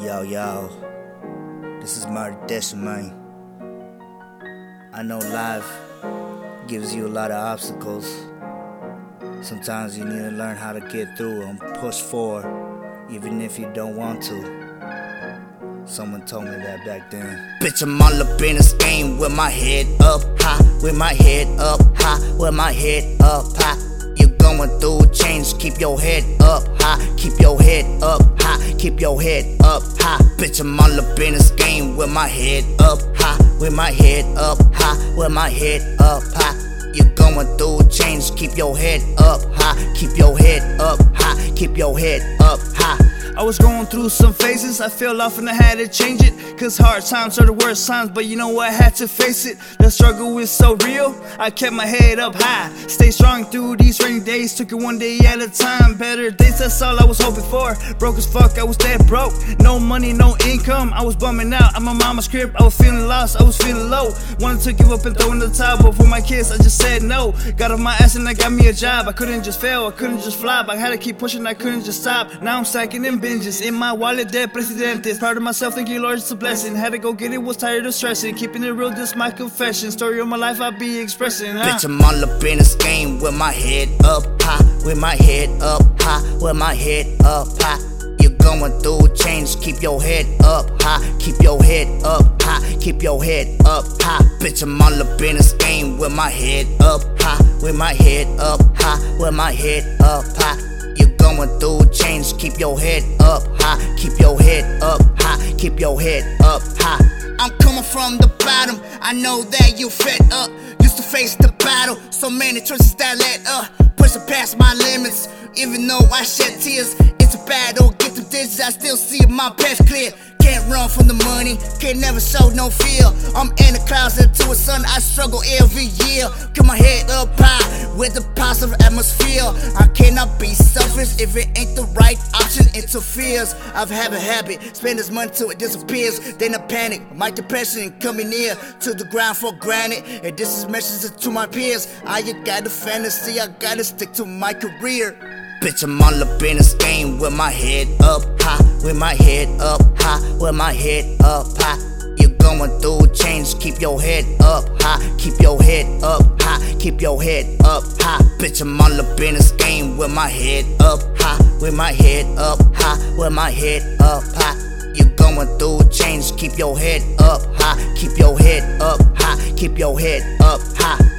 Yo, yo, this is Marty Decimane. I know life gives you a lot of obstacles. Sometimes you need to learn how to get through and push forward, even if you don't want to. Someone told me that back then. Bitch, I'm all up in this game with my head up high, with my head up high, with my head up high. You're going through change, keep your head up high, keep your head up high, keep your head up high. Bitch, I'm all up in this game with my head up high, with my head up high, with my head up high. You're going through change, keep your head up high, keep your head up high, keep your head up high. I was going through some phases, I fell off and I had to change it. Cause hard times are the worst times, but you know what? I had to face it. The struggle is so real, I kept my head up high. Stay strong through these rainy days, took it one day at a time. Better days, that's all I was hoping for. Broke as fuck, I was dead broke. No money, no income, I was bumming out. at my mama's crib, I was feeling lost, I was feeling low. Wanted to give up and throw in the towel, but for my kids, I just said no. Got off my ass and I got me a job. I couldn't just fail, I couldn't just flop. I had to keep pushing, I couldn't just stop. Now I'm stacking in binges in my wallet, dead presidentes. Proud of myself, thank you, Lord, it's a blessing. Had to go get it, was tired of stressing. Keeping it real, this my confession. Story of my life, I be expressing. Huh? Bitch, I'm all up in this game with my head up high, with my head up high, with my head up high. You're going through change, keep your head up high, keep your head up high, keep your head up high. Bitch, I'm all up in this game with my head up high, with my head up high, with my head up high. You're going through keep your head up high, keep your head up high, keep your head up high. I'm coming from the bottom, I know that you fed up. Used to face the battle, so many choices that led up. Pushing past my limits, even though I shed tears. It's a battle, get the digits, I still see my path clear. Can't run from the money, Can't never show no fear. I'm in the clouds into a sun, I struggle every year. Keep my head up high with the positive atmosphere. I cannot be selfish if it ain't the right option. Interferes. I've had a habit, spend this money till it disappears. Then I panic, my depression coming near to the ground for granted. And this is message to my peers. I got the fantasy, I gotta stick to my career. Bitch, I'm all up in this game with my head up high, with my head up high, with my head up high. Going through change, keep your head up high, keep your head up high, keep your head up high. Bitch, I'm all up in this game with my head up high, with my head up high, with my head up high. You're going through change, keep your head up high, keep your head up high, keep your head up high.